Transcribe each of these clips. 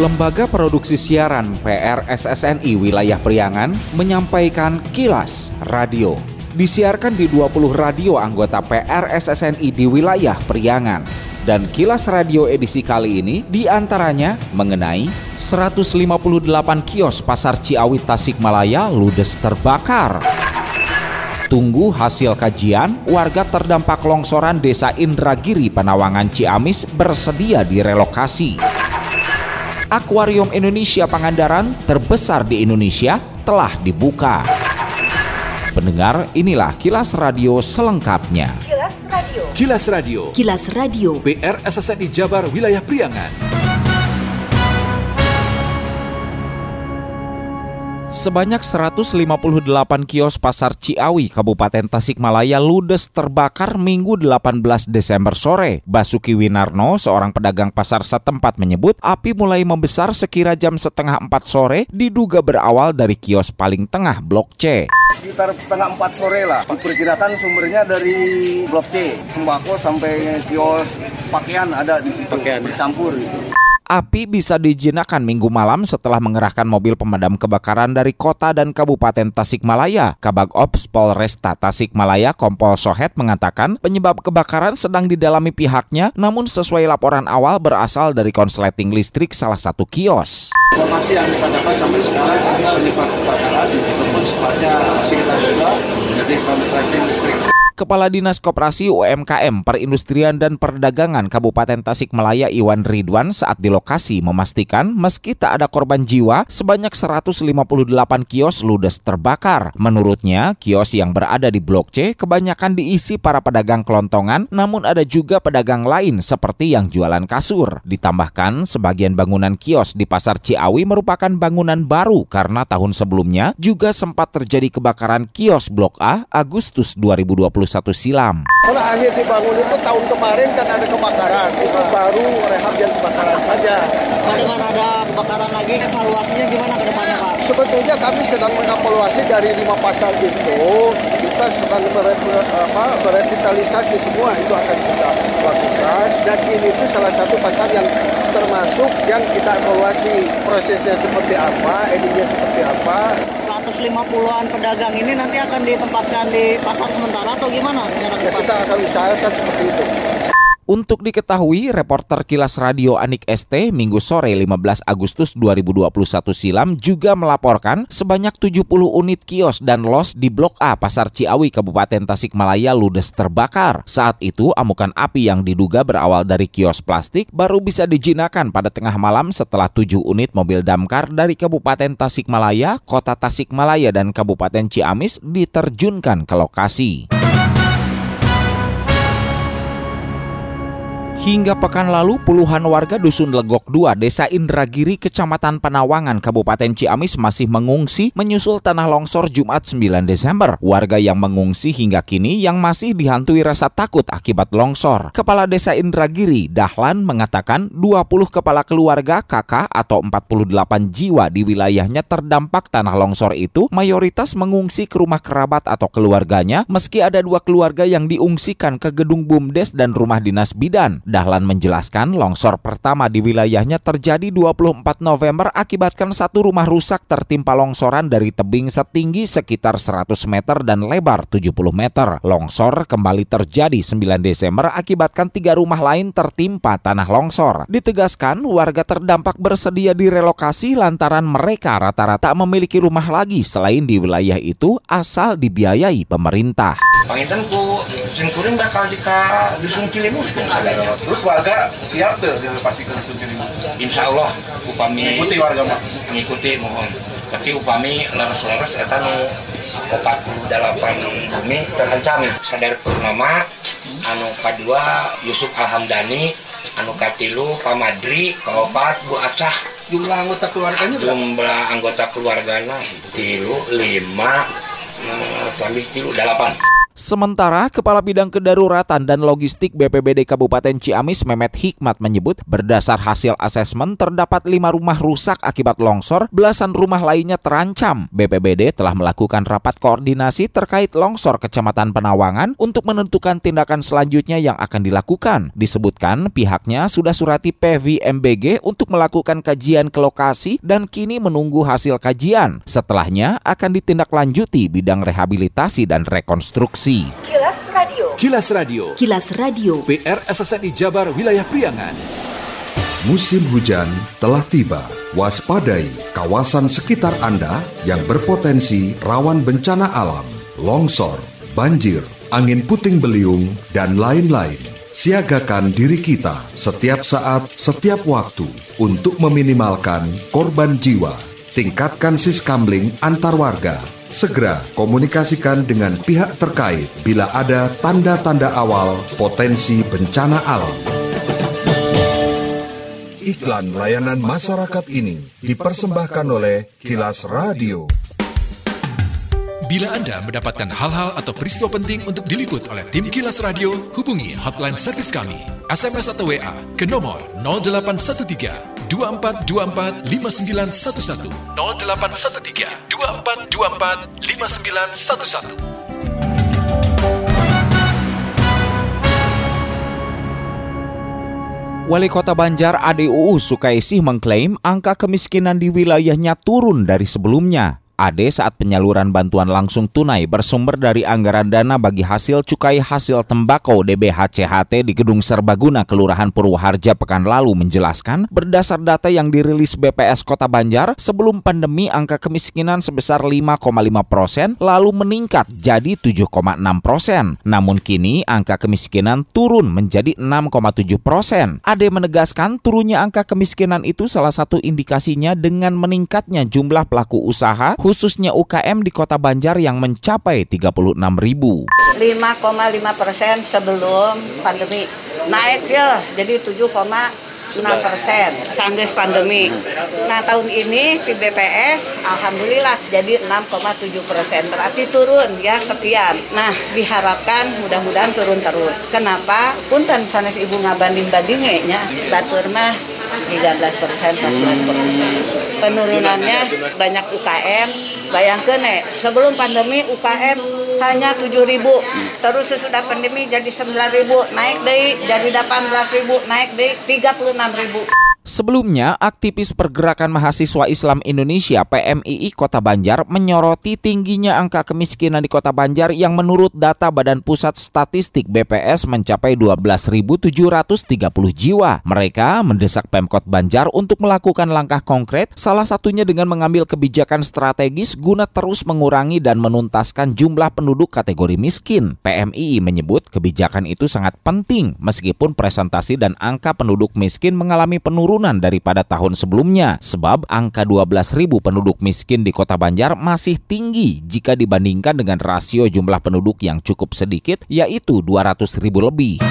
Lembaga Produksi Siaran PRSSNI Wilayah Priangan menyampaikan kilas radio. Disiarkan di 20 radio anggota PRSSNI di wilayah Priangan. Dan kilas radio edisi kali ini di antaranya mengenai 158 kios Pasar Ciawi Tasikmalaya ludes terbakar. Tunggu hasil kajian, warga terdampak longsoran Desa Indragiri Penawangan Ciamis bersedia direlokasi. Akuarium Indonesia Pangandaran terbesar di Indonesia telah dibuka. Pendengar, inilah kilas radio selengkapnya. Kilas Radio. Kilas Radio. Kilas Radio. PR SSNI Jabar Wilayah Priangan. Sebanyak 158 kios Pasar Ciawi, Kabupaten Tasikmalaya ludes terbakar Minggu 18 Desember sore. Basuki Winarno, seorang pedagang pasar setempat menyebut api mulai membesar sekira jam setengah 4 sore diduga berawal dari kios paling tengah Blok C. Sekitar setengah 4 sore lah. Diperkirakan sumbernya dari Blok C. Sembako sampai kios pakaian ada di situ. Pakaian. Bercampur gitu. Api bisa dijinakan minggu malam setelah mengerahkan mobil pemadam kebakaran dari kota dan kabupaten Tasikmalaya. Kabag Ops Polresta Tasikmalaya Kompol Sohet mengatakan penyebab kebakaran sedang didalami pihaknya namun sesuai laporan awal berasal dari konsleting listrik salah satu kios. Informasi yang kita dapat sampai sekarang penyebab kebakaran itu juga jadi konsleting listrik Kepala Dinas Koperasi UMKM, Perindustrian dan Perdagangan Kabupaten Tasikmalaya Iwan Ridwan saat di lokasi memastikan meski tak ada korban jiwa, sebanyak 158 kios ludes terbakar. Menurutnya, kios yang berada di Blok C kebanyakan diisi para pedagang kelontongan, namun ada juga pedagang lain seperti yang jualan kasur. Ditambahkan, sebagian bangunan kios di Pasar Ciawi merupakan bangunan baru karena tahun sebelumnya juga sempat terjadi kebakaran kios Blok A Agustus 2021 silam. Kalau akhir dibangun itu tahun kemarin kan ada kebakaran, itu baru rehab yang kebakaran saja. Pak dengan ada kebakaran lagi, evaluasinya gimana ke depannya Pak? Sebetulnya kami sedang mengevaluasi dari lima pasal itu, kita sedang merevitalisasi semua itu akan kita lakukan. Dan ini itu salah satu pasal yang termasuk yang kita evaluasi prosesnya seperti apa, edinya seperti apa. 150-an pedagang ini nanti akan ditempatkan di pasar sementara atau gimana? Ya, kita akan usahakan seperti itu. Untuk diketahui, reporter Kilas Radio Anik ST Minggu sore 15 Agustus 2021 silam juga melaporkan sebanyak 70 unit kios dan los di Blok A Pasar Ciawi Kabupaten Tasikmalaya ludes terbakar. Saat itu amukan api yang diduga berawal dari kios plastik baru bisa dijinakan pada tengah malam setelah 7 unit mobil damkar dari Kabupaten Tasikmalaya, Kota Tasikmalaya dan Kabupaten Ciamis diterjunkan ke lokasi. Hingga pekan lalu, puluhan warga Dusun Legok 2, Desa Indragiri, Kecamatan Penawangan, Kabupaten Ciamis masih mengungsi menyusul tanah longsor Jumat 9 Desember. Warga yang mengungsi hingga kini yang masih dihantui rasa takut akibat longsor. Kepala Desa Indragiri, Dahlan, mengatakan 20 kepala keluarga kakak atau 48 jiwa di wilayahnya terdampak tanah longsor itu mayoritas mengungsi ke rumah kerabat atau keluarganya meski ada dua keluarga yang diungsikan ke gedung BUMDes dan rumah dinas bidan. Dahlan menjelaskan longsor pertama di wilayahnya terjadi 24 November akibatkan satu rumah rusak tertimpa longsoran dari tebing setinggi sekitar 100 meter dan lebar 70 meter. Longsor kembali terjadi 9 Desember akibatkan tiga rumah lain tertimpa tanah longsor. Ditegaskan warga terdampak bersedia direlokasi lantaran mereka rata-rata memiliki rumah lagi selain di wilayah itu asal dibiayai pemerintah. Panginten ku singkuring bakal di dusun Cilimus kan Terus warga siap tuh direlokasi ke dusun Cilimus? Insya Allah upami Mengikuti warga mah? Mengikuti mohon. Tapi upami laras-laras eta nu 48 bumi terancam. Sadar Purnama, anu kedua Yusuf Alhamdani, anu katilu Pamadri, kaopat Bu Acah. Jumlah anggota keluarganya berapa? Jumlah anggota keluarganya tilu lima, nah, tilu delapan. Sementara Kepala Bidang Kedaruratan dan Logistik BPBD Kabupaten Ciamis Memet Hikmat menyebut berdasar hasil asesmen terdapat lima rumah rusak akibat longsor, belasan rumah lainnya terancam. BPBD telah melakukan rapat koordinasi terkait longsor Kecamatan Penawangan untuk menentukan tindakan selanjutnya yang akan dilakukan. Disebutkan pihaknya sudah surati PVMBG untuk melakukan kajian ke lokasi dan kini menunggu hasil kajian. Setelahnya akan ditindaklanjuti bidang rehabilitasi dan rekonstruksi. Kilas Radio. Kilas Radio. Kilas Radio. PR SSNI Jabar Wilayah Priangan. Musim hujan telah tiba. Waspadai kawasan sekitar Anda yang berpotensi rawan bencana alam, longsor, banjir, angin puting beliung, dan lain-lain. Siagakan diri kita setiap saat, setiap waktu untuk meminimalkan korban jiwa. Tingkatkan siskamling antar warga Segera komunikasikan dengan pihak terkait bila ada tanda-tanda awal potensi bencana alam. Iklan layanan masyarakat ini dipersembahkan oleh Kilas Radio. Bila Anda mendapatkan hal-hal atau peristiwa penting untuk diliput oleh tim Kilas Radio, hubungi hotline servis kami, SMS atau WA ke nomor 0813 2424 5911 0813 2424 5911 Wali Kota Banjar ADUU Sukaisi mengklaim angka kemiskinan di wilayahnya turun dari sebelumnya. AD saat penyaluran bantuan langsung tunai bersumber dari anggaran dana bagi hasil cukai hasil tembakau DBHCHT di Gedung Serbaguna Kelurahan Purwoharja pekan lalu menjelaskan berdasar data yang dirilis BPS Kota Banjar sebelum pandemi angka kemiskinan sebesar 5,5 persen lalu meningkat jadi 7,6 persen. Namun kini angka kemiskinan turun menjadi 6,7 persen. AD menegaskan turunnya angka kemiskinan itu salah satu indikasinya dengan meningkatnya jumlah pelaku usaha khususnya UKM di Kota Banjar yang mencapai 36 ribu. 5,5 persen sebelum pandemi naik ya jadi 7,6 persen sanggeus pandemi. Nah tahun ini di BPS alhamdulillah jadi 6,7 persen berarti turun ya sekian. Nah diharapkan mudah-mudahan turun terus. Kenapa? Punten sanes ibu ngabanding bandingnya batur mah 13 persen, 14 persen. Penurunannya banyak UKM. Bayangkan nih, sebelum pandemi UKM hanya 7 ribu. Terus sesudah pandemi jadi 9 ribu, naik deh jadi 18 ribu, naik deh 36 ribu. Sebelumnya, aktivis Pergerakan Mahasiswa Islam Indonesia PMII Kota Banjar menyoroti tingginya angka kemiskinan di Kota Banjar yang menurut data Badan Pusat Statistik BPS mencapai 12.730 jiwa. Mereka mendesak Pemkot Banjar untuk melakukan langkah konkret, salah satunya dengan mengambil kebijakan strategis guna terus mengurangi dan menuntaskan jumlah penduduk kategori miskin. PMII menyebut kebijakan itu sangat penting meskipun presentasi dan angka penduduk miskin mengalami penurunan penurunan daripada tahun sebelumnya sebab angka 12.000 penduduk miskin di Kota Banjar masih tinggi jika dibandingkan dengan rasio jumlah penduduk yang cukup sedikit yaitu 200.000 lebih.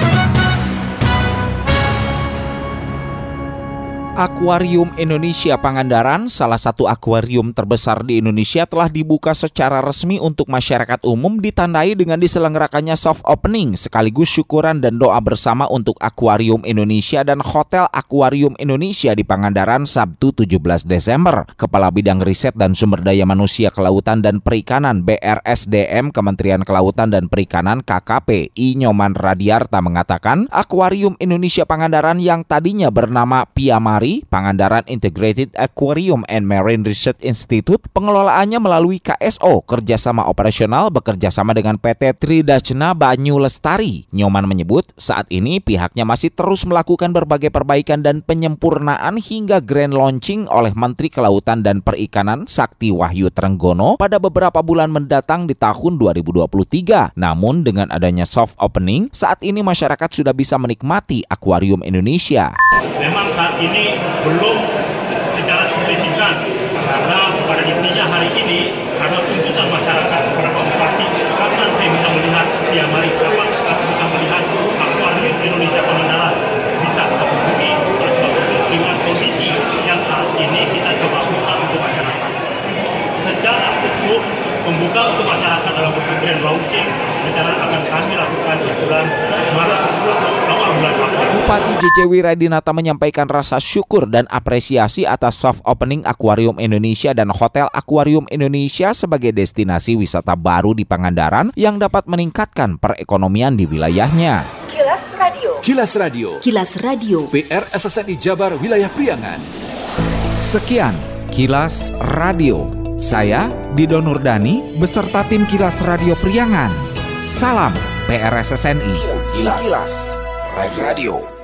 Akuarium Indonesia Pangandaran, salah satu akuarium terbesar di Indonesia telah dibuka secara resmi untuk masyarakat umum ditandai dengan diselenggarakannya soft opening sekaligus syukuran dan doa bersama untuk Akuarium Indonesia dan Hotel Akuarium Indonesia di Pangandaran Sabtu 17 Desember. Kepala Bidang Riset dan Sumber Daya Manusia Kelautan dan Perikanan BRSDM Kementerian Kelautan dan Perikanan KKP I Nyoman Radiarta mengatakan Akuarium Indonesia Pangandaran yang tadinya bernama Piamari Pangandaran Integrated Aquarium and Marine Research Institute, pengelolaannya melalui KSO, kerjasama operasional bekerjasama dengan PT Tridacna Banyu Lestari. Nyoman menyebut saat ini pihaknya masih terus melakukan berbagai perbaikan dan penyempurnaan hingga grand launching oleh Menteri Kelautan dan Perikanan Sakti Wahyu Trenggono pada beberapa bulan mendatang di tahun 2023. Namun dengan adanya soft opening, saat ini masyarakat sudah bisa menikmati akuarium Indonesia. Memang saat ini belum secara signifikan karena pada intinya hari ini karena tuntutan masyarakat beberapa bupati kapan saya bisa melihat ya mari kapan saya bisa melihat akuarium Indonesia Pangandaran bisa terhubungi oleh sebab itu dengan kondisi yang saat ini kita coba buka untuk masyarakat secara utuh membuka untuk masyarakat dalam bentuk grand launching secara Bupati JJ Wiradinata menyampaikan rasa syukur dan apresiasi atas soft opening Akuarium Indonesia dan Hotel Akuarium Indonesia sebagai destinasi wisata baru di Pangandaran yang dapat meningkatkan perekonomian di wilayahnya. Kilas Radio. Kilas Radio. Kilas Radio. PR SSNI Jabar Wilayah Priangan. Sekian Kilas Radio. Saya Dido Nurdani beserta tim Kilas Radio Priangan. Salam PRSSNI. Kilas Radio.